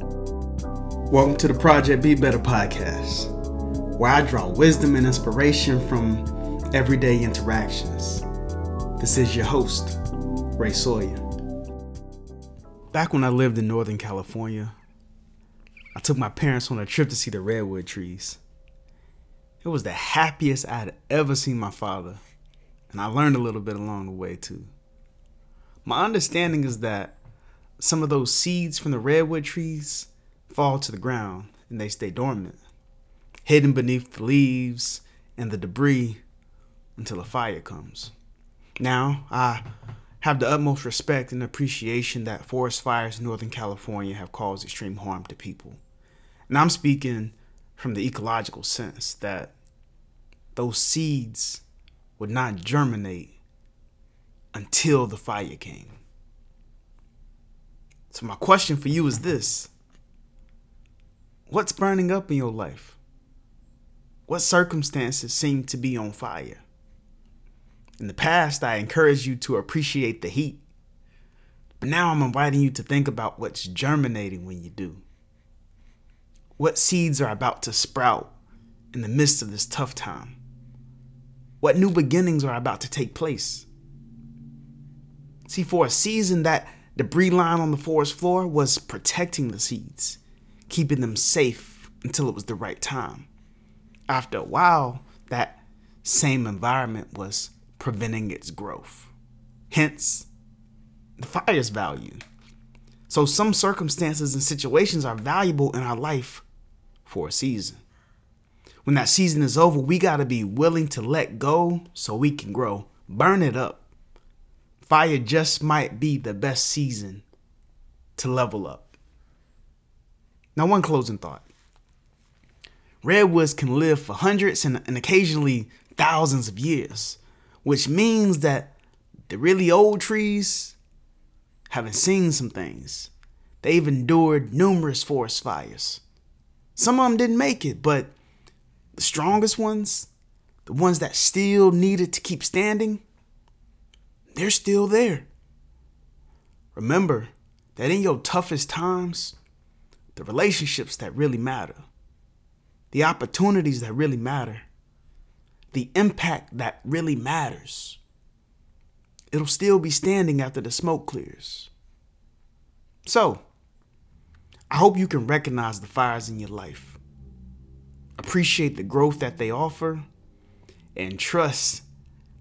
Welcome to the Project Be Better podcast, where I draw wisdom and inspiration from everyday interactions. This is your host, Ray Sawyer. Back when I lived in Northern California, I took my parents on a trip to see the redwood trees. It was the happiest I had ever seen my father, and I learned a little bit along the way too. My understanding is that some of those seeds from the redwood trees fall to the ground and they stay dormant, hidden beneath the leaves and the debris until a fire comes. Now, I have the utmost respect and appreciation that forest fires in Northern California have caused extreme harm to people. And I'm speaking from the ecological sense that those seeds would not germinate until the fire came. So, my question for you is this What's burning up in your life? What circumstances seem to be on fire? In the past, I encouraged you to appreciate the heat, but now I'm inviting you to think about what's germinating when you do. What seeds are about to sprout in the midst of this tough time? What new beginnings are about to take place? See, for a season, that debris line on the forest floor was protecting the seeds, keeping them safe until it was the right time. After a while, that same environment was preventing its growth. Hence, the fire's value. So, some circumstances and situations are valuable in our life for a season. When that season is over, we got to be willing to let go so we can grow. Burn it up. Fire just might be the best season to level up. Now, one closing thought redwoods can live for hundreds and, and occasionally thousands of years, which means that the really old trees haven't seen some things. They've endured numerous forest fires. Some of them didn't make it, but the strongest ones, the ones that still needed to keep standing, they're still there. Remember that in your toughest times, the relationships that really matter, the opportunities that really matter, the impact that really matters, it'll still be standing after the smoke clears. So, I hope you can recognize the fires in your life, appreciate the growth that they offer, and trust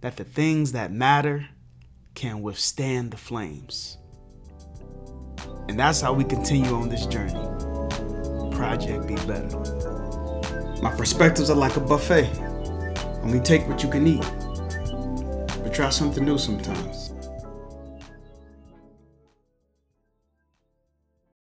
that the things that matter can withstand the flames. And that's how we continue on this journey. Project Be Better. My perspectives are like a buffet. Only take what you can eat. But try something new sometimes.